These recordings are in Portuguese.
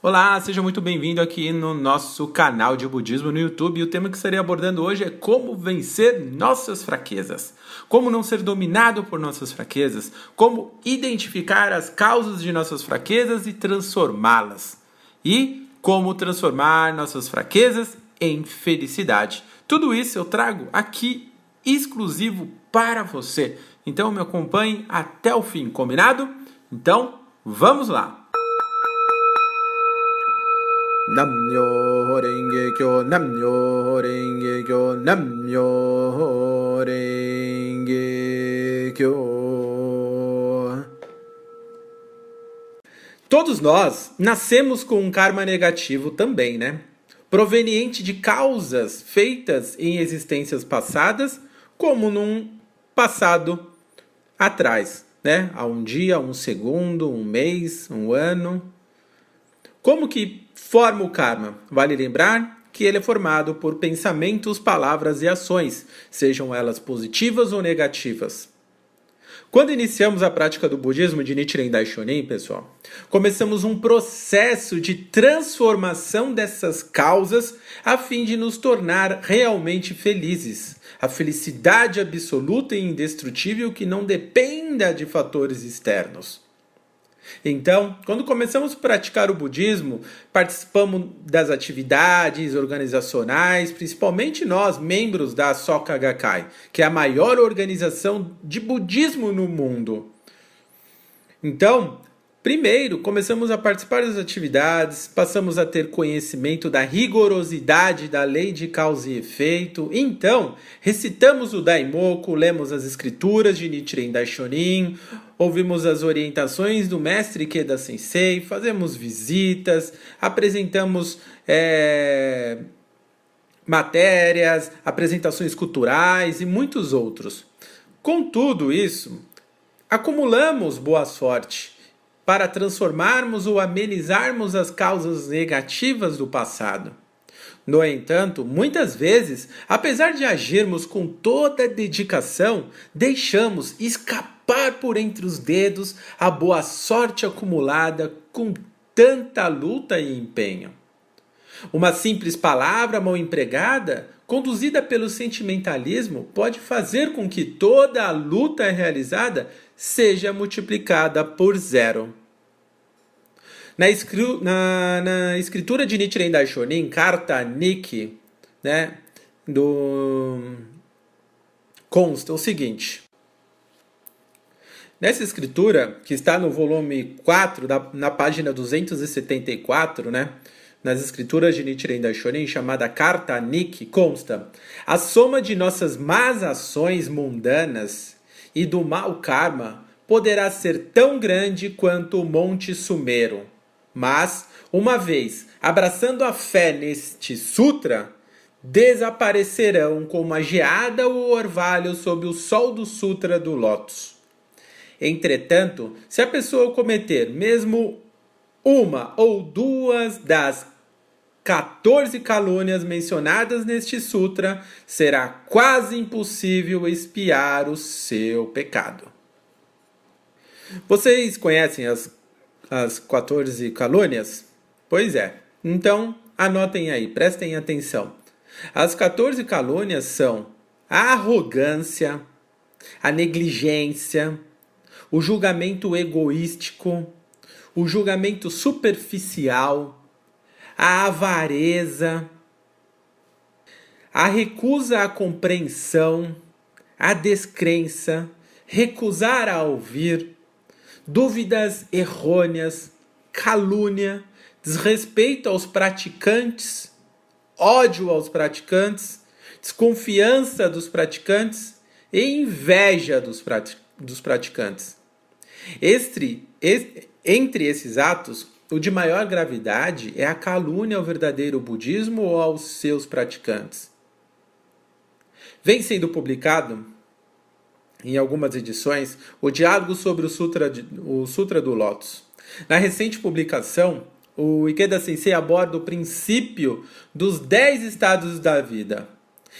Olá, seja muito bem-vindo aqui no nosso canal de budismo no YouTube. E o tema que estarei abordando hoje é como vencer nossas fraquezas. Como não ser dominado por nossas fraquezas, como identificar as causas de nossas fraquezas e transformá-las. E como transformar nossas fraquezas em felicidade. Tudo isso eu trago aqui exclusivo para você. Então me acompanhe até o fim, combinado? Então, vamos lá. Namyo Renge Kyo, Namyo Renge Kyo, Namyo Renge Kyo. Todos nós nascemos com um karma negativo também, né? Proveniente de causas feitas em existências passadas, como num passado atrás, né? Há um dia, um segundo, um mês, um ano. Como que forma o karma? Vale lembrar que ele é formado por pensamentos, palavras e ações, sejam elas positivas ou negativas. Quando iniciamos a prática do budismo de Nichiren Daishonin, pessoal, começamos um processo de transformação dessas causas a fim de nos tornar realmente felizes. A felicidade absoluta e indestrutível que não dependa de fatores externos. Então, quando começamos a praticar o budismo, participamos das atividades organizacionais, principalmente nós, membros da Soka Gakkai, que é a maior organização de budismo no mundo. Então, Primeiro, começamos a participar das atividades, passamos a ter conhecimento da rigorosidade da lei de causa e efeito. Então, recitamos o Daimoku, lemos as escrituras de Nichiren Daishonin, ouvimos as orientações do mestre Keda Sensei, fazemos visitas, apresentamos é, matérias, apresentações culturais e muitos outros. Com tudo isso, acumulamos boa sorte para transformarmos ou amenizarmos as causas negativas do passado. No entanto, muitas vezes, apesar de agirmos com toda dedicação, deixamos escapar por entre os dedos a boa sorte acumulada com tanta luta e empenho. Uma simples palavra mal empregada, conduzida pelo sentimentalismo, pode fazer com que toda a luta realizada seja multiplicada por zero. Na, escri na, na escritura de Nichiren Daishonin, Carta Nikki, né, do consta o seguinte. Nessa escritura, que está no volume 4, da, na página 274, né, nas escrituras de Nichiren Daishonin, chamada Carta Nikki, consta: a soma de nossas más ações mundanas e do mau karma poderá ser tão grande quanto o Monte Sumero mas, uma vez abraçando a fé neste sutra, desaparecerão como a geada ou orvalho sob o sol do sutra do Lótus. Entretanto, se a pessoa cometer mesmo uma ou duas das 14 calúnias mencionadas neste sutra, será quase impossível espiar o seu pecado. Vocês conhecem as as 14 calúnias? Pois é. Então, anotem aí, prestem atenção. As 14 calúnias são a arrogância, a negligência, o julgamento egoístico, o julgamento superficial, a avareza, a recusa à compreensão, a descrença, recusar a ouvir, dúvidas errôneas, calúnia, desrespeito aos praticantes, ódio aos praticantes, desconfiança dos praticantes e inveja dos, prati dos praticantes. Este, este, entre esses atos, o de maior gravidade é a calúnia ao verdadeiro budismo ou aos seus praticantes. Vem sendo publicado em algumas edições, o diálogo sobre o Sutra, o Sutra do Lótus. Na recente publicação, o Ikeda Sensei aborda o princípio dos 10 estados da vida.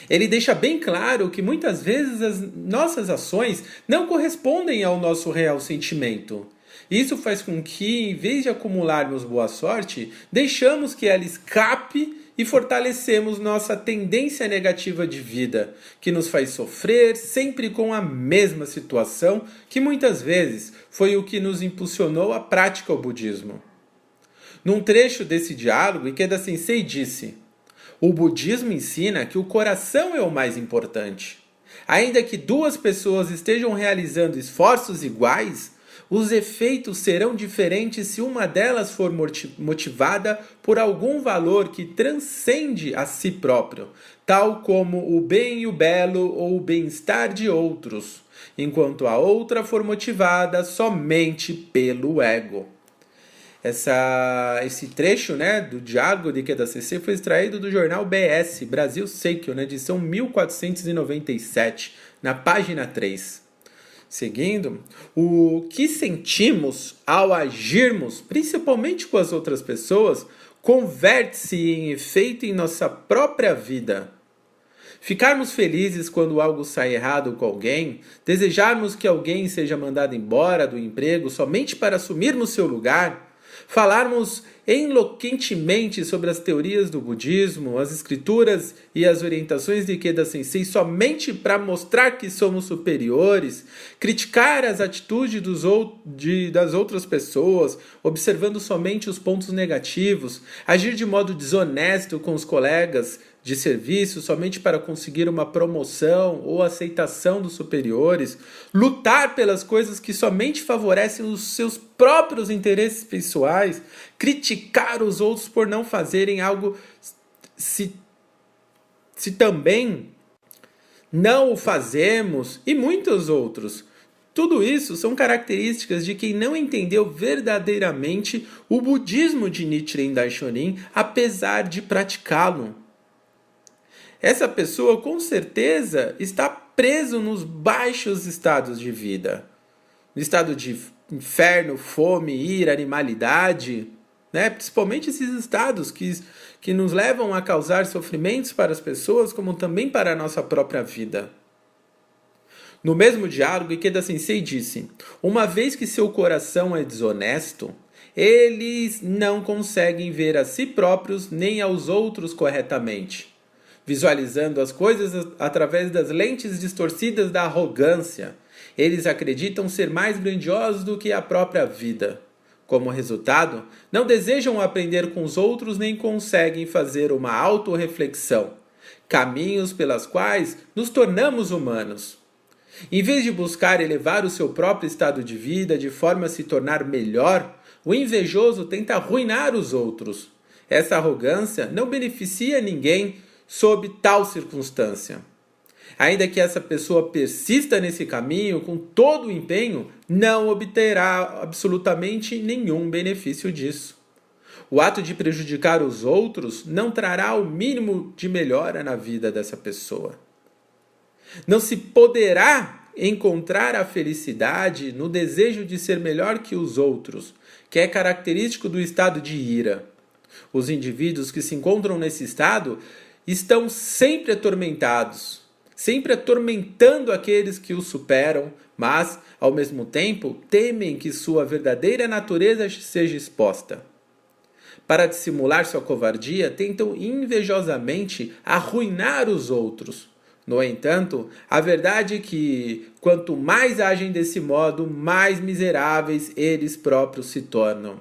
Ele deixa bem claro que muitas vezes as nossas ações não correspondem ao nosso real sentimento. Isso faz com que, em vez de acumularmos boa sorte, deixamos que ela escape e fortalecemos nossa tendência negativa de vida, que nos faz sofrer sempre com a mesma situação, que muitas vezes foi o que nos impulsionou à prática ao budismo. Num trecho desse diálogo, Ikeda Sensei disse: O budismo ensina que o coração é o mais importante. Ainda que duas pessoas estejam realizando esforços iguais, os efeitos serão diferentes se uma delas for motivada por algum valor que transcende a si próprio, tal como o bem e o belo ou o bem-estar de outros, enquanto a outra for motivada somente pelo ego. Essa, esse trecho né, do diálogo de Ikeda CC foi extraído do jornal BS, Brasil Seikyo, na edição 1497, na página 3. Seguindo, o que sentimos ao agirmos, principalmente com as outras pessoas, converte-se em efeito em nossa própria vida. Ficarmos felizes quando algo sai errado com alguém, desejarmos que alguém seja mandado embora do emprego somente para assumirmos seu lugar, falarmos enloquentemente sobre as teorias do budismo, as escrituras e as orientações de Ikeda Sensei somente para mostrar que somos superiores, criticar as atitudes dos ou, de, das outras pessoas, observando somente os pontos negativos, agir de modo desonesto com os colegas, de serviço somente para conseguir uma promoção ou aceitação dos superiores, lutar pelas coisas que somente favorecem os seus próprios interesses pessoais, criticar os outros por não fazerem algo se, se também não o fazemos e muitos outros. Tudo isso são características de quem não entendeu verdadeiramente o budismo de Nichiren Daishonin, apesar de praticá-lo essa pessoa com certeza está preso nos baixos estados de vida. No estado de inferno, fome, ira, animalidade, né? principalmente esses estados que, que nos levam a causar sofrimentos para as pessoas, como também para a nossa própria vida. No mesmo diálogo, Ikeda Sensei disse: Uma vez que seu coração é desonesto, eles não conseguem ver a si próprios nem aos outros corretamente visualizando as coisas através das lentes distorcidas da arrogância. Eles acreditam ser mais grandiosos do que a própria vida. Como resultado, não desejam aprender com os outros nem conseguem fazer uma autorreflexão, caminhos pelas quais nos tornamos humanos. Em vez de buscar elevar o seu próprio estado de vida de forma a se tornar melhor, o invejoso tenta arruinar os outros. Essa arrogância não beneficia ninguém sob tal circunstância. Ainda que essa pessoa persista nesse caminho com todo o empenho, não obterá absolutamente nenhum benefício disso. O ato de prejudicar os outros não trará o mínimo de melhora na vida dessa pessoa. Não se poderá encontrar a felicidade no desejo de ser melhor que os outros, que é característico do estado de ira. Os indivíduos que se encontram nesse estado estão sempre atormentados, sempre atormentando aqueles que os superam, mas, ao mesmo tempo, temem que sua verdadeira natureza seja exposta. Para dissimular sua covardia, tentam invejosamente arruinar os outros. No entanto, a verdade é que, quanto mais agem desse modo, mais miseráveis eles próprios se tornam.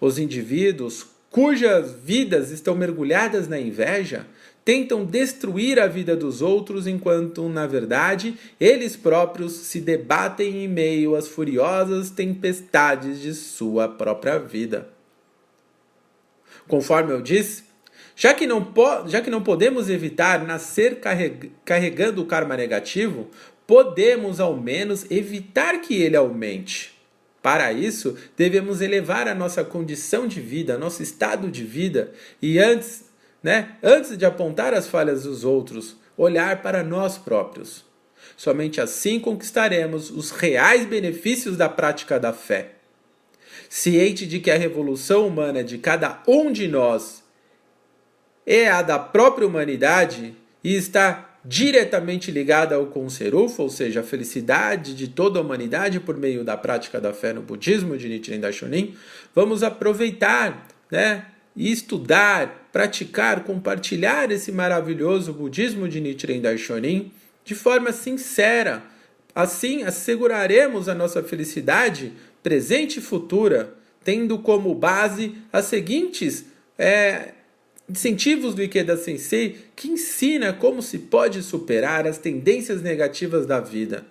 Os indivíduos cujas vidas estão mergulhadas na inveja tentam destruir a vida dos outros, enquanto, na verdade, eles próprios se debatem em meio às furiosas tempestades de sua própria vida. Conforme eu disse, já que não, já que não podemos evitar nascer carregando o karma negativo, podemos ao menos evitar que ele aumente. Para isso, devemos elevar a nossa condição de vida, nosso estado de vida, e antes né? Antes de apontar as falhas dos outros, olhar para nós próprios. Somente assim conquistaremos os reais benefícios da prática da fé. Ciente de que a revolução humana de cada um de nós é a da própria humanidade e está diretamente ligada ao Konseruf, ou seja, a felicidade de toda a humanidade por meio da prática da fé no budismo de Nichiren Daishonin, vamos aproveitar, né, e estudar, praticar, compartilhar esse maravilhoso budismo de Nichiren Daishonin de forma sincera. Assim, asseguraremos a nossa felicidade presente e futura, tendo como base as seguintes é, incentivos do Ikeda Sensei, que ensina como se pode superar as tendências negativas da vida.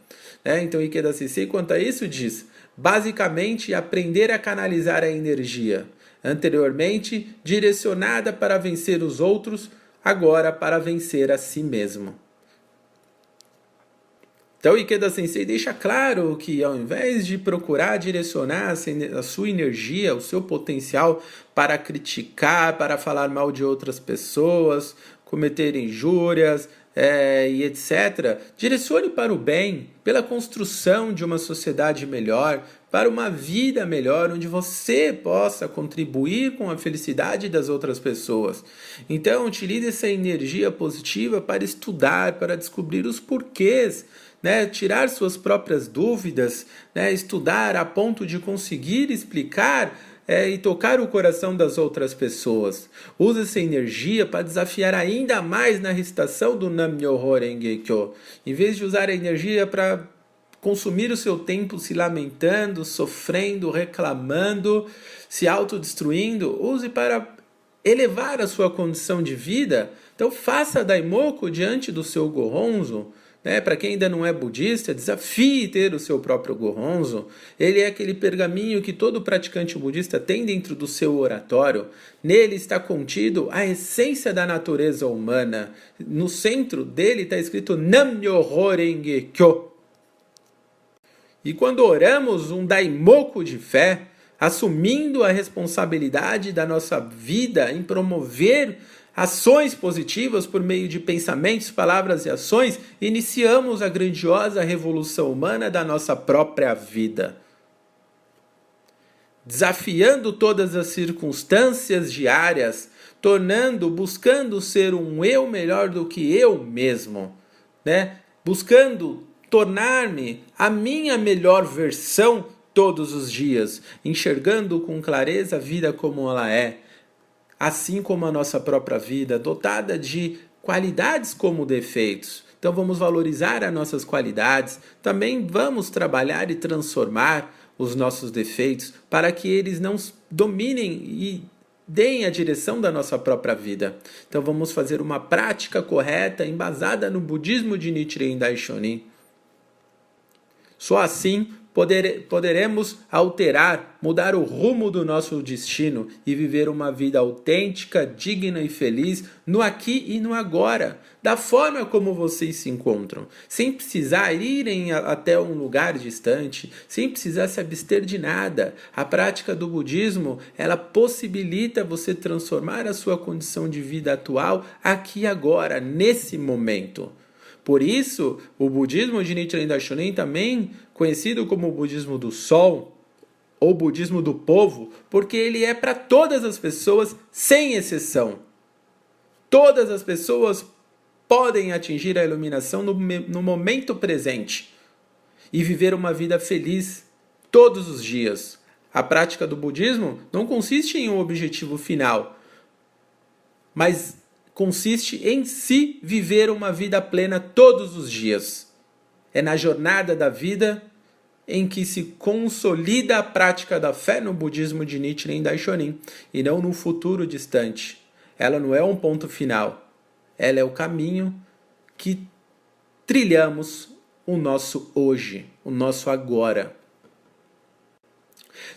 É, então, Ikeda Sensei, quanto a isso, diz: basicamente, aprender a canalizar a energia anteriormente direcionada para vencer os outros, agora para vencer a si mesmo. Então, Ikeda Sensei deixa claro que ao invés de procurar direcionar a sua energia, o seu potencial para criticar, para falar mal de outras pessoas, cometer injúrias, é, e etc., direcione para o bem, pela construção de uma sociedade melhor, para uma vida melhor, onde você possa contribuir com a felicidade das outras pessoas. Então, utilize essa energia positiva para estudar, para descobrir os porquês. Né, tirar suas próprias dúvidas, né, estudar a ponto de conseguir explicar é, e tocar o coração das outras pessoas. Use essa energia para desafiar ainda mais na recitação do Nam-myoho Renge-kyo. Em vez de usar a energia para consumir o seu tempo se lamentando, sofrendo, reclamando, se autodestruindo, use para elevar a sua condição de vida. Então faça daimoku diante do seu goronzo, né? Para quem ainda não é budista, desafie ter o seu próprio Gohonzo. Ele é aquele pergaminho que todo praticante budista tem dentro do seu oratório. Nele está contido a essência da natureza humana. No centro dele está escrito Nam-myoho Renge Kyo. E quando oramos um daimoku de fé, assumindo a responsabilidade da nossa vida em promover ações positivas por meio de pensamentos, palavras e ações, iniciamos a grandiosa revolução humana da nossa própria vida. Desafiando todas as circunstâncias diárias, tornando, buscando ser um eu melhor do que eu mesmo, né? Buscando tornar-me a minha melhor versão todos os dias, enxergando com clareza a vida como ela é assim como a nossa própria vida, dotada de qualidades como defeitos. Então vamos valorizar as nossas qualidades, também vamos trabalhar e transformar os nossos defeitos para que eles não dominem e deem a direção da nossa própria vida. Então vamos fazer uma prática correta embasada no budismo de Nichiren Daishonin. Só assim poder, poderemos alterar, mudar o rumo do nosso destino e viver uma vida autêntica, digna e feliz no aqui e no agora, da forma como vocês se encontram, sem precisar irem até um lugar distante, sem precisar se abster de nada. A prática do budismo, ela possibilita você transformar a sua condição de vida atual aqui e agora, nesse momento. Por isso, o budismo de Nichiren Daishonin também conhecido como o budismo do sol ou budismo do povo, porque ele é para todas as pessoas sem exceção. Todas as pessoas podem atingir a iluminação no, no momento presente e viver uma vida feliz todos os dias. A prática do budismo não consiste em um objetivo final, mas consiste em si viver uma vida plena todos os dias. É na jornada da vida em que se consolida a prática da fé no budismo de Nichiren Daishonin e não no futuro distante. Ela não é um ponto final. Ela é o caminho que trilhamos o nosso hoje, o nosso agora.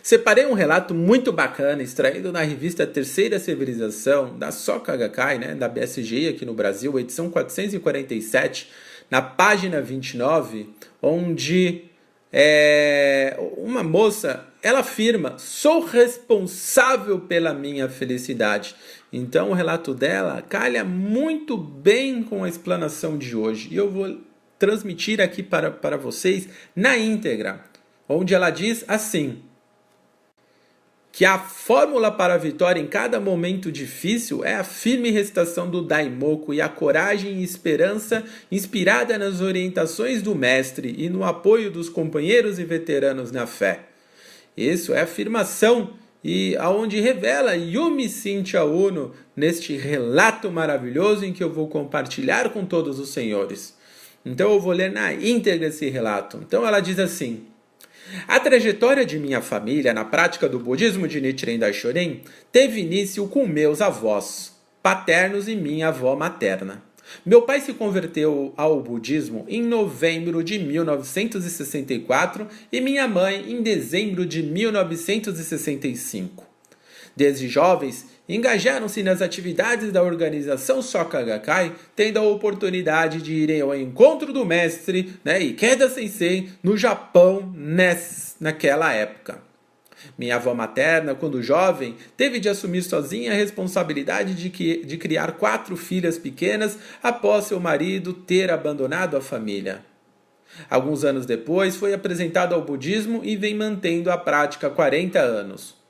Separei um relato muito bacana, extraído na revista Terceira Civilização, da Soka Gakkai, né, da BSG aqui no Brasil, edição 447, na página 29, onde é, uma moça, ela afirma: sou responsável pela minha felicidade. Então o relato dela calha muito bem com a explanação de hoje. E eu vou transmitir aqui para, para vocês na íntegra, onde ela diz assim: que a fórmula para a vitória em cada momento difícil é a firme recitação do Daimoku e a coragem e esperança inspirada nas orientações do mestre e no apoio dos companheiros e veteranos na fé. Isso é afirmação e aonde revela Yumi Cynthia Uno neste relato maravilhoso em que eu vou compartilhar com todos os senhores. Então eu vou ler na íntegra esse relato. Então ela diz assim: a trajetória de minha família na prática do budismo de Nichiren Daishonin teve início com meus avós, paternos e minha avó materna. Meu pai se converteu ao budismo em novembro de 1964 e minha mãe em dezembro de 1965. Desde jovens, engajaram-se nas atividades da organização Soka Gakkai, tendo a oportunidade de irem ao encontro do mestre né, Ikeda Sensei no Japão ness, naquela época. Minha avó materna, quando jovem, teve de assumir sozinha a responsabilidade de, que, de criar quatro filhas pequenas após seu marido ter abandonado a família. Alguns anos depois, foi apresentado ao budismo e vem mantendo a prática há 40 anos.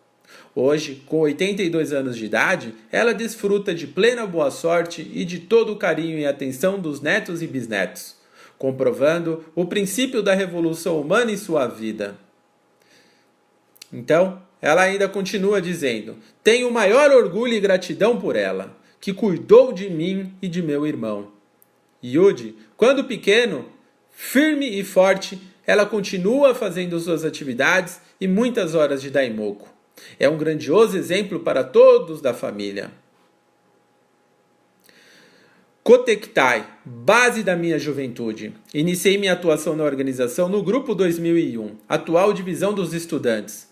Hoje, com 82 anos de idade, ela desfruta de plena boa sorte e de todo o carinho e atenção dos netos e bisnetos, comprovando o princípio da revolução humana em sua vida. Então, ela ainda continua dizendo: Tenho maior orgulho e gratidão por ela, que cuidou de mim e de meu irmão. Yudi, quando pequeno, firme e forte, ela continua fazendo suas atividades e muitas horas de daimoku. É um grandioso exemplo para todos da família. Kotektai, base da minha juventude. Iniciei minha atuação na organização no Grupo 2001, atual divisão dos estudantes,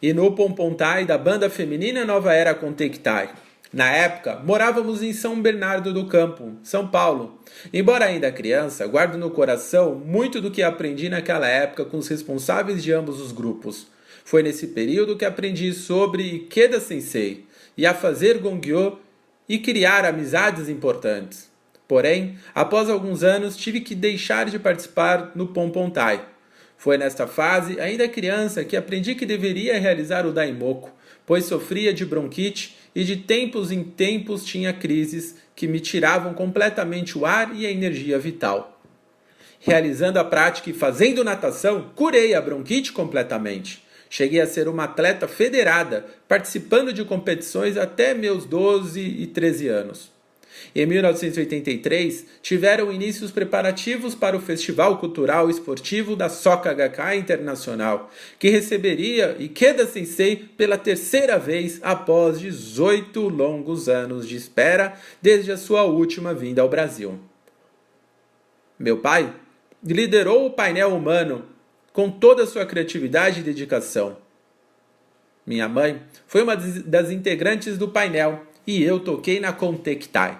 e no Pompontai da banda feminina Nova Era Kotektai. Na época, morávamos em São Bernardo do Campo, São Paulo. Embora ainda criança, guardo no coração muito do que aprendi naquela época com os responsáveis de ambos os grupos. Foi nesse período que aprendi sobre Ikeda Sensei e a fazer gongyo e criar amizades importantes. Porém, após alguns anos, tive que deixar de participar no Pompontai. Foi nesta fase, ainda criança, que aprendi que deveria realizar o Daimoku, pois sofria de bronquite e de tempos em tempos tinha crises que me tiravam completamente o ar e a energia vital. Realizando a prática e fazendo natação, curei a bronquite completamente. Cheguei a ser uma atleta federada, participando de competições até meus 12 e 13 anos. Em 1983, tiveram início os preparativos para o Festival Cultural Esportivo da Soka Gakkai Internacional, que receberia Ikeda Sensei pela terceira vez após 18 longos anos de espera desde a sua última vinda ao Brasil. Meu pai liderou o painel humano com toda a sua criatividade e dedicação. Minha mãe foi uma das integrantes do painel e eu toquei na Contectai.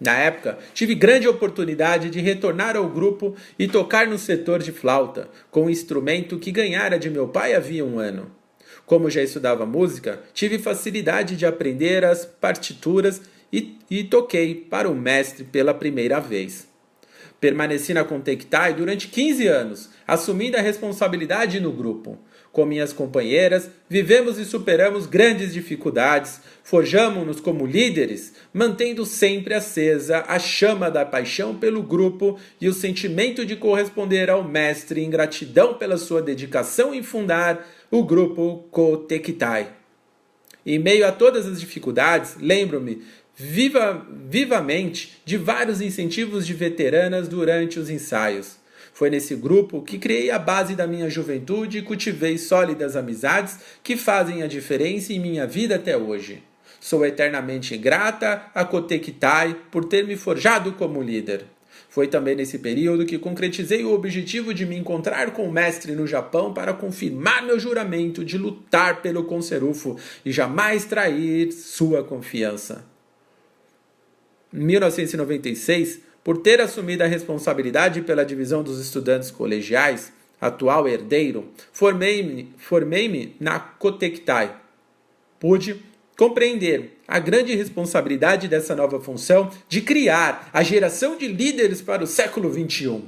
Na época, tive grande oportunidade de retornar ao grupo e tocar no setor de flauta, com um instrumento que ganhara de meu pai havia um ano. Como já estudava música, tive facilidade de aprender as partituras e, e toquei para o mestre pela primeira vez. Permaneci na Contectai durante 15 anos, assumindo a responsabilidade no grupo. Com minhas companheiras, vivemos e superamos grandes dificuldades, forjamos-nos como líderes, mantendo sempre acesa a chama da paixão pelo grupo e o sentimento de corresponder ao mestre em gratidão pela sua dedicação em fundar o grupo Kotektai. Em meio a todas as dificuldades, lembro-me viva, vivamente de vários incentivos de veteranas durante os ensaios. Foi nesse grupo que criei a base da minha juventude e cultivei sólidas amizades que fazem a diferença em minha vida até hoje. Sou eternamente grata a Kotekitai por ter me forjado como líder. Foi também nesse período que concretizei o objetivo de me encontrar com o mestre no Japão para confirmar meu juramento de lutar pelo Conserufo e jamais trair sua confiança. 1996, por ter assumido a responsabilidade pela divisão dos estudantes colegiais, atual herdeiro, formei-me formei na Cotectai. Pude compreender a grande responsabilidade dessa nova função de criar a geração de líderes para o século XXI.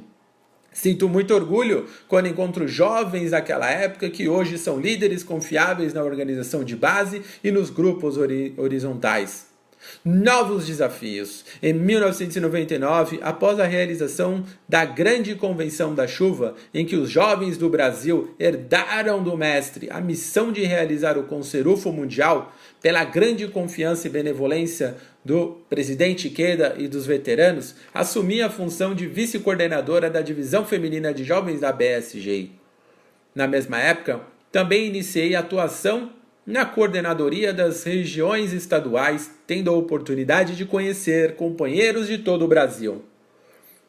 Sinto muito orgulho quando encontro jovens daquela época que hoje são líderes confiáveis na organização de base e nos grupos hori horizontais. Novos desafios. Em 1999, após a realização da Grande Convenção da Chuva, em que os jovens do Brasil herdaram do mestre a missão de realizar o Concerufo Mundial, pela grande confiança e benevolência do presidente Queda e dos veteranos, assumi a função de vice-coordenadora da divisão feminina de jovens da BSG. Na mesma época, também iniciei a atuação na coordenadoria das regiões estaduais, tendo a oportunidade de conhecer companheiros de todo o Brasil.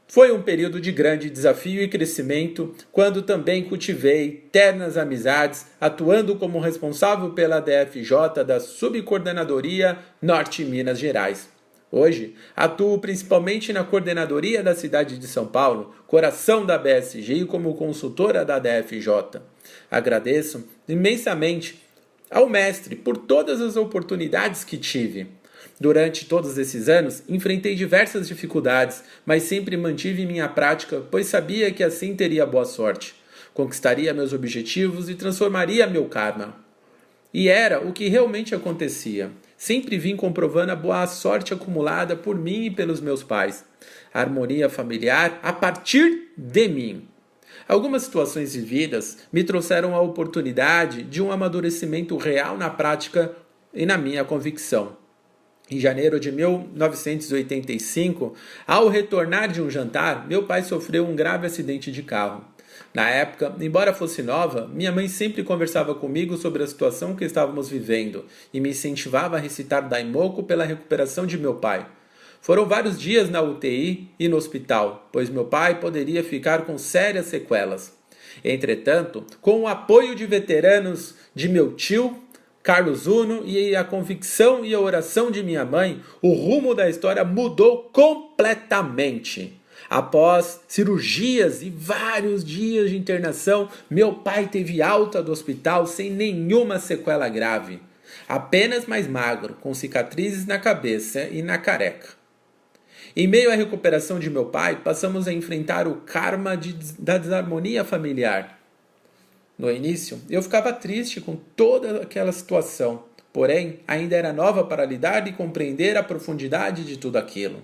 Foi um período de grande desafio e crescimento, quando também cultivei ternas amizades, atuando como responsável pela DFJ da Subcoordenadoria Norte Minas Gerais. Hoje, atuo principalmente na coordenadoria da cidade de São Paulo, coração da BSG e como consultora da DFJ. Agradeço imensamente ao mestre por todas as oportunidades que tive. Durante todos esses anos, enfrentei diversas dificuldades, mas sempre mantive minha prática, pois sabia que assim teria boa sorte. Conquistaria meus objetivos e transformaria meu karma. E era o que realmente acontecia. Sempre vim comprovando a boa sorte acumulada por mim e pelos meus pais. A harmonia familiar a partir de mim. Algumas situações vividas me trouxeram a oportunidade de um amadurecimento real na prática e na minha convicção. Em janeiro de 1985, ao retornar de um jantar, meu pai sofreu um grave acidente de carro. Na época, embora fosse nova, minha mãe sempre conversava comigo sobre a situação que estávamos vivendo e me incentivava a recitar Daimoku pela recuperação de meu pai. Foram vários dias na UTI e no hospital, pois meu pai poderia ficar com sérias sequelas. Entretanto, com o apoio de veteranos de meu tio, Carlos Uno, e a convicção e a oração de minha mãe, o rumo da história mudou completamente. Após cirurgias e vários dias de internação, meu pai teve alta do hospital sem nenhuma sequela grave. Apenas mais magro, com cicatrizes na cabeça e na careca. Em meio à recuperação de meu pai, passamos a enfrentar o karma de, da desarmonia familiar. No início, eu ficava triste com toda aquela situação, porém, ainda era nova para lidar e compreender a profundidade de tudo aquilo.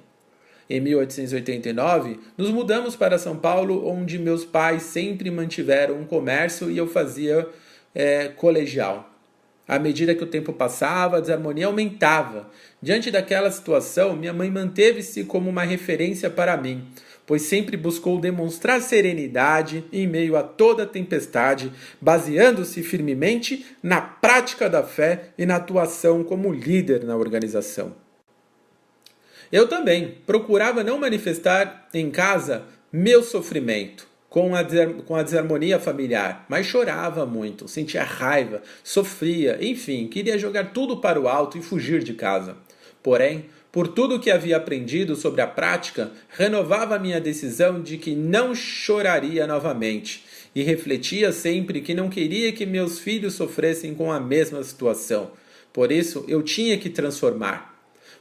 Em 1889, nos mudamos para São Paulo, onde meus pais sempre mantiveram um comércio e eu fazia é, colegial. À medida que o tempo passava, a desarmonia aumentava. Diante daquela situação, minha mãe manteve-se como uma referência para mim, pois sempre buscou demonstrar serenidade em meio a toda tempestade, baseando-se firmemente na prática da fé e na atuação como líder na organização. Eu também procurava não manifestar em casa meu sofrimento, com a, com a desarmonia familiar, mas chorava muito, sentia raiva, sofria, enfim, queria jogar tudo para o alto e fugir de casa. Porém, por tudo que havia aprendido sobre a prática, renovava minha decisão de que não choraria novamente e refletia sempre que não queria que meus filhos sofressem com a mesma situação. Por isso, eu tinha que transformar.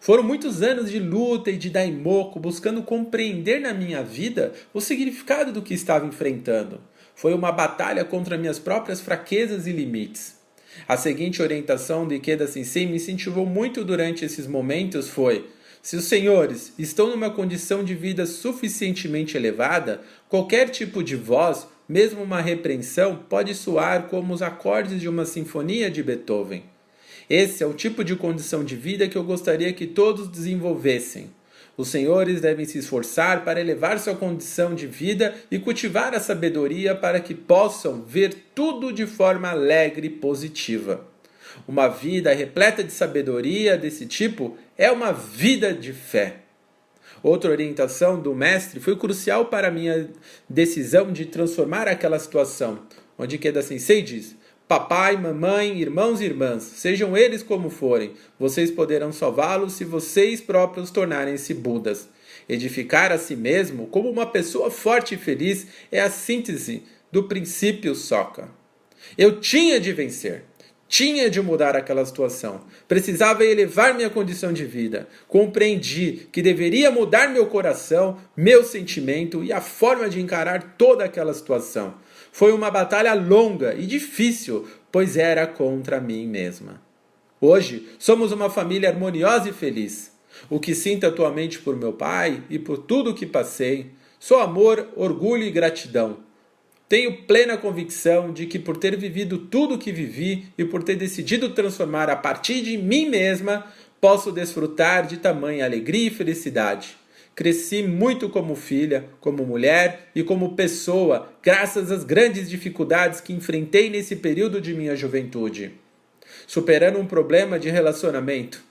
Foram muitos anos de luta e de daimoku buscando compreender na minha vida o significado do que estava enfrentando. Foi uma batalha contra minhas próprias fraquezas e limites. A seguinte orientação do Ikeda Sensei me incentivou muito durante esses momentos foi: se os senhores estão numa condição de vida suficientemente elevada, qualquer tipo de voz, mesmo uma repreensão, pode soar como os acordes de uma sinfonia de Beethoven. Esse é o tipo de condição de vida que eu gostaria que todos desenvolvessem. Os senhores devem se esforçar para elevar sua condição de vida e cultivar a sabedoria para que possam ver tudo de forma alegre e positiva. Uma vida repleta de sabedoria desse tipo é uma vida de fé. Outra orientação do mestre foi crucial para minha decisão de transformar aquela situação, onde Keda Sensei diz: Papai, mamãe, irmãos e irmãs, sejam eles como forem, vocês poderão salvá-los se vocês próprios tornarem-se Budas. Edificar a si mesmo como uma pessoa forte e feliz é a síntese do princípio Soka. Eu tinha de vencer. Tinha de mudar aquela situação. Precisava elevar minha condição de vida. Compreendi que deveria mudar meu coração, meu sentimento e a forma de encarar toda aquela situação. Foi uma batalha longa e difícil, pois era contra mim mesma. Hoje, somos uma família harmoniosa e feliz. O que sinto atualmente por meu pai e por tudo o que passei, sou amor, orgulho e gratidão. Tenho plena convicção de que por ter vivido tudo o que vivi e por ter decidido transformar a partir de mim mesma, posso desfrutar de tamanha alegria e felicidade. Cresci muito como filha, como mulher e como pessoa, graças às grandes dificuldades que enfrentei nesse período de minha juventude. Superando um problema de relacionamento,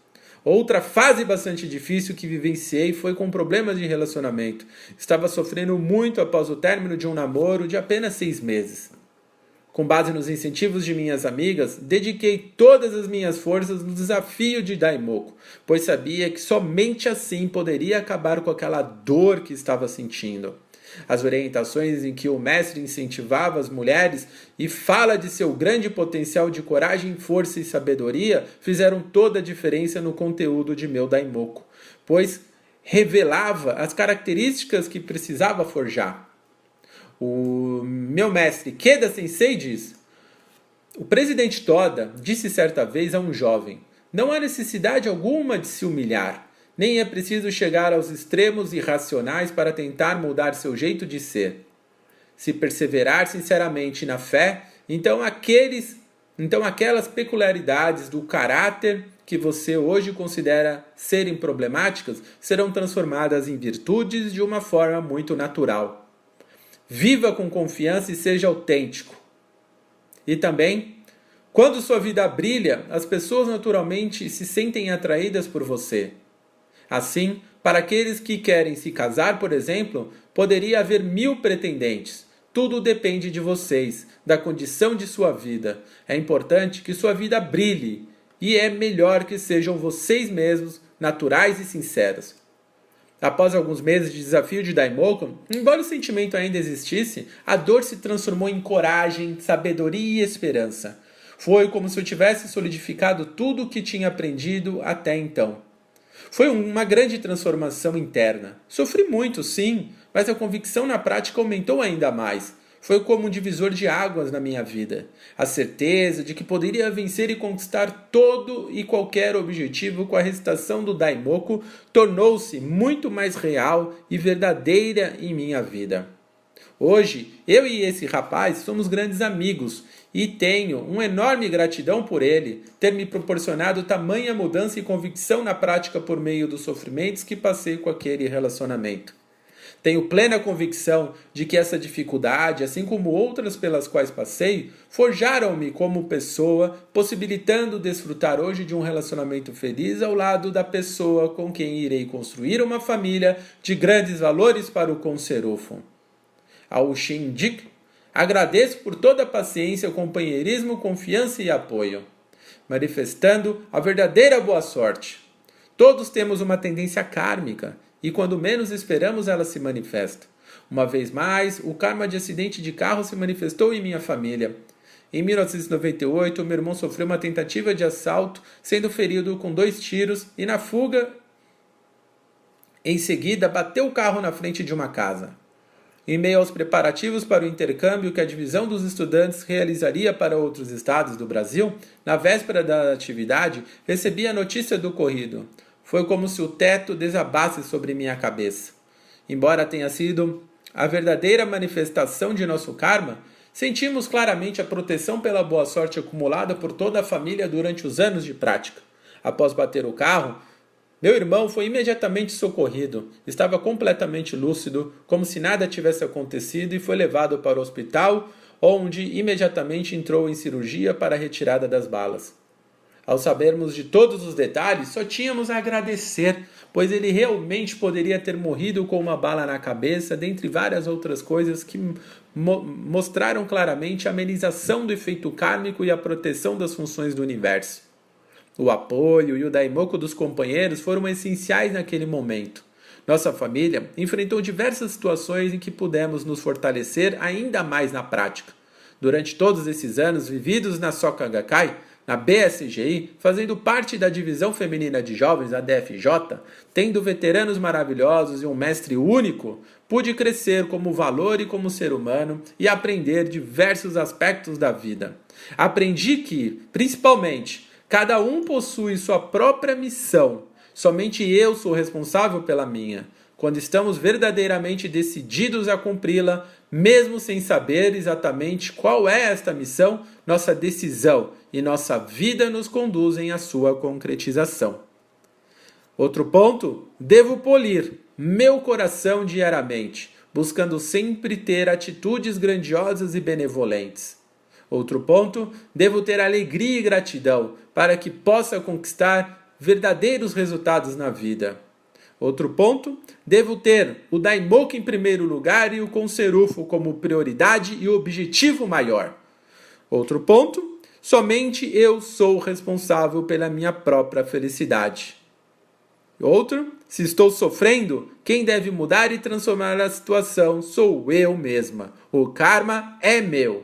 Outra fase bastante difícil que vivenciei foi com problemas de relacionamento. Estava sofrendo muito após o término de um namoro de apenas seis meses. Com base nos incentivos de minhas amigas, dediquei todas as minhas forças no desafio de Daimoku, pois sabia que somente assim poderia acabar com aquela dor que estava sentindo as orientações em que o mestre incentivava as mulheres e fala de seu grande potencial de coragem, força e sabedoria fizeram toda a diferença no conteúdo de meu Daimoku, pois revelava as características que precisava forjar. O meu mestre Keda Sensei diz: O presidente Toda disse certa vez a um jovem: Não há necessidade alguma de se humilhar nem é preciso chegar aos extremos irracionais para tentar mudar seu jeito de ser. Se perseverar sinceramente na fé, então aqueles, então aquelas peculiaridades do caráter que você hoje considera serem problemáticas serão transformadas em virtudes de uma forma muito natural. Viva com confiança e seja autêntico. E também, quando sua vida brilha, as pessoas naturalmente se sentem atraídas por você. Assim, para aqueles que querem se casar, por exemplo, poderia haver mil pretendentes. Tudo depende de vocês, da condição de sua vida. É importante que sua vida brilhe e é melhor que sejam vocês mesmos, naturais e sinceros. Após alguns meses de desafio de Daimoku, embora o sentimento ainda existisse, a dor se transformou em coragem, sabedoria e esperança. Foi como se eu tivesse solidificado tudo o que tinha aprendido até então. Foi uma grande transformação interna. Sofri muito, sim, mas a convicção na prática aumentou ainda mais. Foi como um divisor de águas na minha vida. A certeza de que poderia vencer e conquistar todo e qualquer objetivo com a recitação do Daimoku tornou-se muito mais real e verdadeira em minha vida. Hoje, eu e esse rapaz somos grandes amigos e tenho uma enorme gratidão por ele ter me proporcionado tamanha mudança e convicção na prática por meio dos sofrimentos que passei com aquele relacionamento. Tenho plena convicção de que essa dificuldade, assim como outras pelas quais passei, forjaram-me como pessoa, possibilitando desfrutar hoje de um relacionamento feliz ao lado da pessoa com quem irei construir uma família de grandes valores para o Conserufo. Ao Shindik Agradeço por toda a paciência, companheirismo, confiança e apoio, manifestando a verdadeira boa sorte. Todos temos uma tendência kármica e quando menos esperamos ela se manifesta. Uma vez mais, o karma de acidente de carro se manifestou em minha família. Em 1998, meu irmão sofreu uma tentativa de assalto, sendo ferido com dois tiros e na fuga, em seguida, bateu o carro na frente de uma casa. Em meio aos preparativos para o intercâmbio que a divisão dos estudantes realizaria para outros estados do Brasil, na véspera da atividade, recebi a notícia do ocorrido. Foi como se o teto desabasse sobre minha cabeça. Embora tenha sido a verdadeira manifestação de nosso karma, sentimos claramente a proteção pela boa sorte acumulada por toda a família durante os anos de prática. Após bater o carro, meu irmão foi imediatamente socorrido. Estava completamente lúcido, como se nada tivesse acontecido, e foi levado para o hospital, onde imediatamente entrou em cirurgia para a retirada das balas. Ao sabermos de todos os detalhes, só tínhamos a agradecer, pois ele realmente poderia ter morrido com uma bala na cabeça, dentre várias outras coisas que mo mostraram claramente a amenização do efeito kármico e a proteção das funções do universo. O apoio e o daimoku dos companheiros foram essenciais naquele momento. Nossa família enfrentou diversas situações em que pudemos nos fortalecer ainda mais na prática. Durante todos esses anos vividos na Soka Gakkai, na BSGI, fazendo parte da divisão feminina de jovens, a DFJ, tendo veteranos maravilhosos e um mestre único, pude crescer como valor e como ser humano e aprender diversos aspectos da vida. Aprendi que, principalmente, cada um possui sua própria missão, somente eu sou responsável pela minha. Quando estamos verdadeiramente decididos a cumpri-la, mesmo sem saber exatamente qual é esta missão, nossa decisão e nossa vida nos conduzem à sua concretização. Outro ponto: devo polir meu coração diariamente, buscando sempre ter atitudes grandiosas e benevolentes. Outro ponto: devo ter alegria e gratidão para que possa conquistar verdadeiros resultados na vida. Outro ponto: devo ter o Daimoku em primeiro lugar e o Conserufo como prioridade e objetivo maior. Outro ponto: somente eu sou responsável pela minha própria felicidade. Outro: se estou sofrendo, quem deve mudar e transformar a situação sou eu mesma. O karma é meu.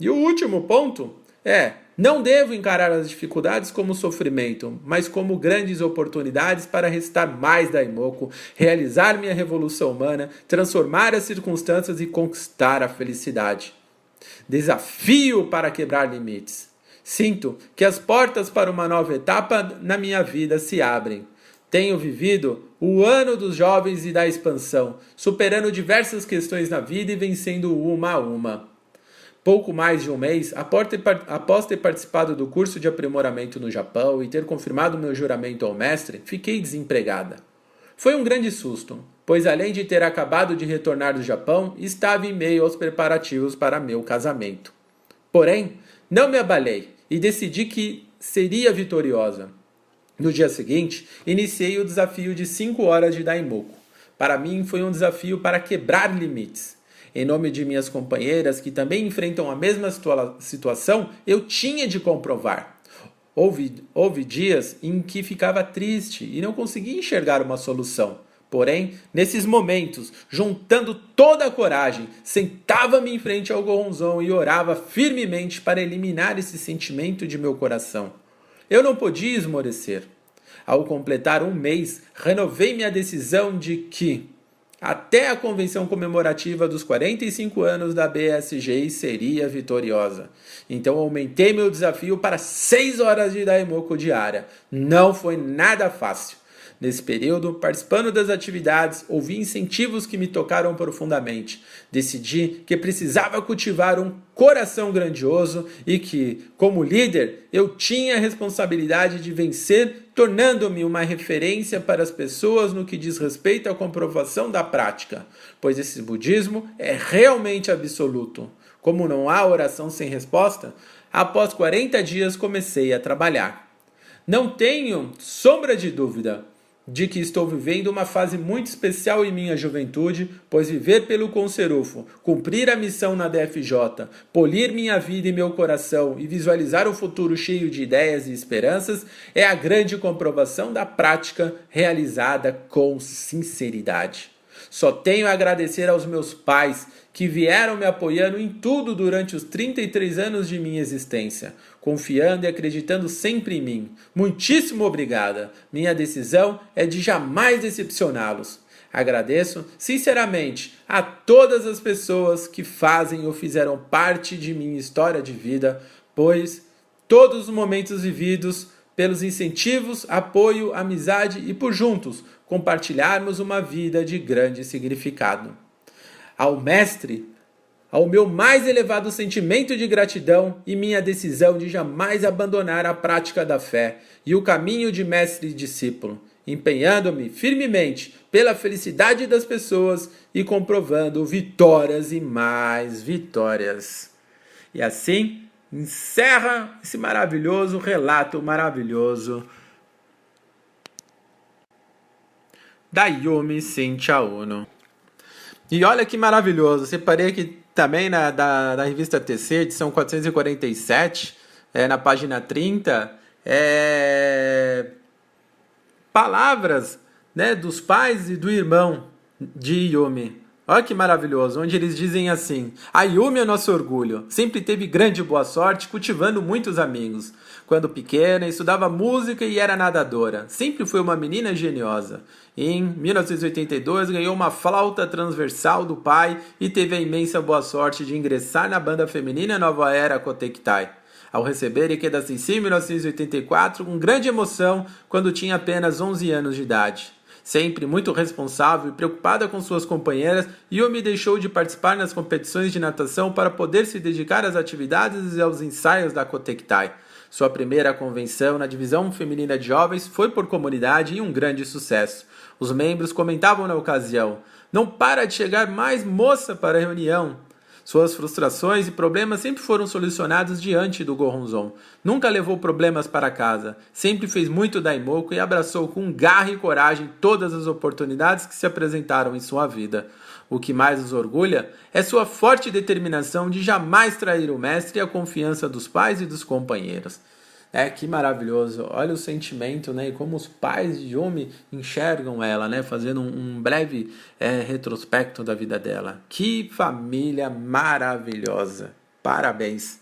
E o último ponto é não devo encarar as dificuldades como sofrimento, mas como grandes oportunidades para restar mais Daimoku, realizar minha revolução humana, transformar as circunstâncias e conquistar a felicidade. Desafio para quebrar limites. Sinto que as portas para uma nova etapa na minha vida se abrem. Tenho vivido o ano dos jovens e da expansão, superando diversas questões na vida e vencendo uma a uma pouco mais de um mês, após ter participado do curso de aprimoramento no Japão e ter confirmado meu juramento ao mestre, fiquei desempregada. Foi um grande susto, pois além de ter acabado de retornar do Japão, estava em meio aos preparativos para meu casamento. Porém, não me abalei e decidi que seria vitoriosa. No dia seguinte, iniciei o desafio de 5 horas de Daimoku. Para mim, foi um desafio para quebrar limites em nome de minhas companheiras que também enfrentam a mesma situa situação, eu tinha de comprovar. Houve, houve dias em que ficava triste e não conseguia enxergar uma solução. Porém, nesses momentos, juntando toda a coragem, sentava-me em frente ao Goronzon e orava firmemente para eliminar esse sentimento de meu coração. Eu não podia esmorecer. Ao completar um mês, renovei minha decisão de que, até a convenção comemorativa dos 45 anos da BSG seria vitoriosa. Então aumentei meu desafio para 6 horas de Daimoku diária. Não foi nada fácil. Nesse período, participando das atividades, ouvi incentivos que me tocaram profundamente. Decidi que precisava cultivar um coração grandioso e que, como líder, eu tinha a responsabilidade de vencer, tornando-me uma referência para as pessoas no que diz respeito à comprovação da prática, pois esse budismo é realmente absoluto. Como não há oração sem resposta, após 40 dias comecei a trabalhar. Não tenho sombra de dúvida de que estou vivendo uma fase muito especial em minha juventude, pois viver pelo Conserufo, cumprir a missão na DFJ, polir minha vida e meu coração e visualizar um futuro cheio de ideias e esperanças é a grande comprovação da prática realizada com sinceridade. Só tenho a agradecer aos meus pais que vieram me apoiando em tudo durante os 33 anos de minha existência, confiando e acreditando sempre em mim. Muitíssimo obrigada. Minha decisão é de jamais decepcioná-los. Agradeço sinceramente a todas as pessoas que fazem ou fizeram parte de minha história de vida, pois todos os momentos vividos pelos incentivos, apoio, amizade e por juntos compartilharmos uma vida de grande significado ao Mestre, ao meu mais elevado sentimento de gratidão e minha decisão de jamais abandonar a prática da fé e o caminho de mestre e discípulo, empenhando-me firmemente pela felicidade das pessoas e comprovando vitórias e mais vitórias. E assim encerra esse maravilhoso relato maravilhoso da Yumi Sentia Uno. E olha que maravilhoso, separei aqui também na, da, da revista TC, edição 447, é, na página 30, é, palavras né, dos pais e do irmão de Yumi. Olha que maravilhoso, onde eles dizem assim: A Yumi é nosso orgulho, sempre teve grande boa sorte, cultivando muitos amigos. Quando pequena, estudava música e era nadadora. Sempre foi uma menina geniosa. Em 1982, ganhou uma flauta transversal do pai e teve a imensa boa sorte de ingressar na banda feminina Nova Era Kotektai. Ao receber Ikeda Sensei em 1984, com grande emoção, quando tinha apenas 11 anos de idade. Sempre muito responsável e preocupada com suas companheiras, Yumi deixou de participar nas competições de natação para poder se dedicar às atividades e aos ensaios da Kotektai. Sua primeira convenção na divisão feminina de jovens foi por comunidade e um grande sucesso. Os membros comentavam na ocasião: Não para de chegar mais moça para a reunião. Suas frustrações e problemas sempre foram solucionados diante do Goronzon. Nunca levou problemas para casa. Sempre fez muito daimoku e abraçou com garra e coragem todas as oportunidades que se apresentaram em sua vida. O que mais os orgulha é sua forte determinação de jamais trair o mestre e a confiança dos pais e dos companheiros. É, que maravilhoso. Olha o sentimento, né? E como os pais de Yumi enxergam ela, né? Fazendo um, um breve é, retrospecto da vida dela. Que família maravilhosa. Parabéns.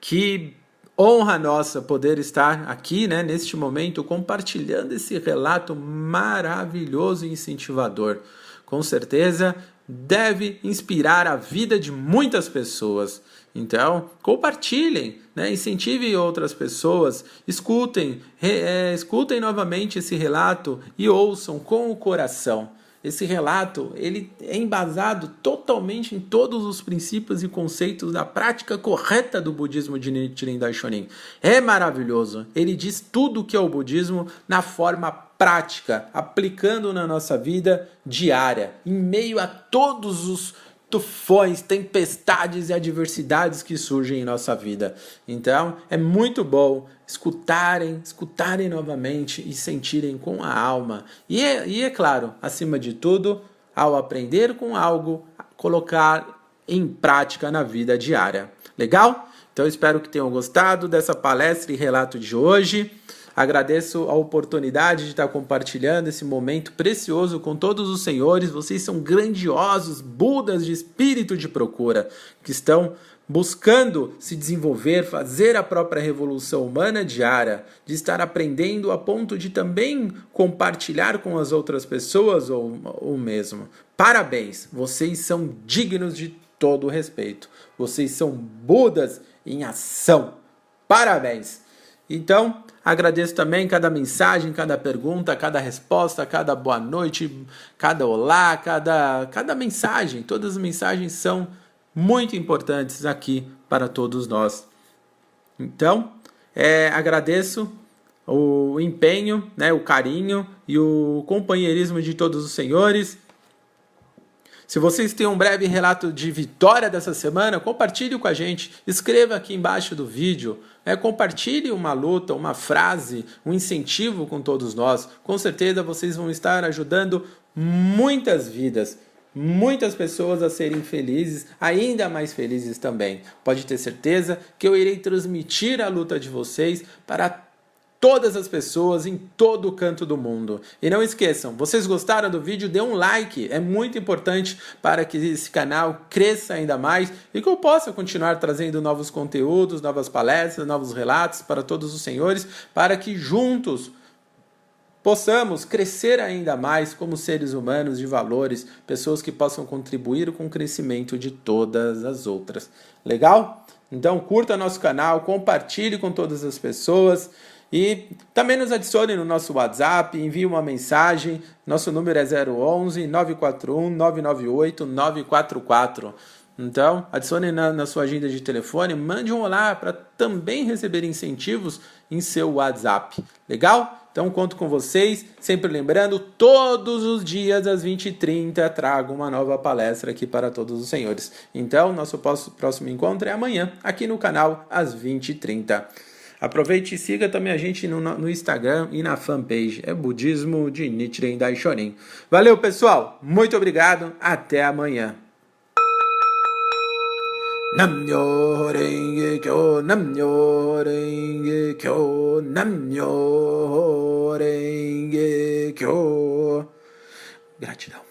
Que honra nossa poder estar aqui, né? Neste momento, compartilhando esse relato maravilhoso e incentivador. Com certeza deve inspirar a vida de muitas pessoas. Então, compartilhem, né? incentive outras pessoas, escutem, re, é, escutem novamente esse relato e ouçam com o coração. Esse relato ele é embasado totalmente em todos os princípios e conceitos da prática correta do budismo de Nichiren Daishonin. É maravilhoso. Ele diz tudo o que é o budismo na forma prática, aplicando na nossa vida diária, em meio a todos os tufões, tempestades e adversidades que surgem em nossa vida. Então, é muito bom escutarem, escutarem novamente e sentirem com a alma. E é, e é claro, acima de tudo, ao aprender com algo, colocar em prática na vida diária. Legal? Então, espero que tenham gostado dessa palestra e relato de hoje. Agradeço a oportunidade de estar compartilhando esse momento precioso com todos os senhores. Vocês são grandiosos Budas de espírito de procura que estão buscando se desenvolver, fazer a própria revolução humana diária, de estar aprendendo a ponto de também compartilhar com as outras pessoas ou o mesmo. Parabéns, vocês são dignos de todo respeito. Vocês são Budas em ação. Parabéns. Então, agradeço também cada mensagem, cada pergunta, cada resposta, cada boa noite, cada olá, cada, cada mensagem. Todas as mensagens são muito importantes aqui para todos nós. Então, é, agradeço o empenho, né, o carinho e o companheirismo de todos os senhores. Se vocês têm um breve relato de vitória dessa semana, compartilhe com a gente. Escreva aqui embaixo do vídeo. Né? Compartilhe uma luta, uma frase, um incentivo com todos nós. Com certeza vocês vão estar ajudando muitas vidas muitas pessoas a serem felizes, ainda mais felizes também. Pode ter certeza que eu irei transmitir a luta de vocês para todas as pessoas em todo o canto do mundo. E não esqueçam, vocês gostaram do vídeo? Dê um like, é muito importante para que esse canal cresça ainda mais e que eu possa continuar trazendo novos conteúdos, novas palestras, novos relatos para todos os senhores, para que juntos possamos crescer ainda mais como seres humanos de valores, pessoas que possam contribuir com o crescimento de todas as outras. Legal? Então curta nosso canal, compartilhe com todas as pessoas. E também nos adicione no nosso WhatsApp, envie uma mensagem. Nosso número é 011 941 998 944. Então, adicione na, na, sua agenda de telefone, mande um olá para também receber incentivos em seu WhatsApp. Legal? Então, conto com vocês. Sempre lembrando, todos os dias às 20h30 trago uma nova palestra aqui para todos os senhores. Então, nosso próximo encontro é amanhã, aqui no canal, às 20h30. Aproveite e siga também a gente no, no Instagram e na fanpage. É Budismo de Nichiren Daishonin. Valeu, pessoal. Muito obrigado. Até amanhã. Kyo, Kyo, Kyo. Gratidão.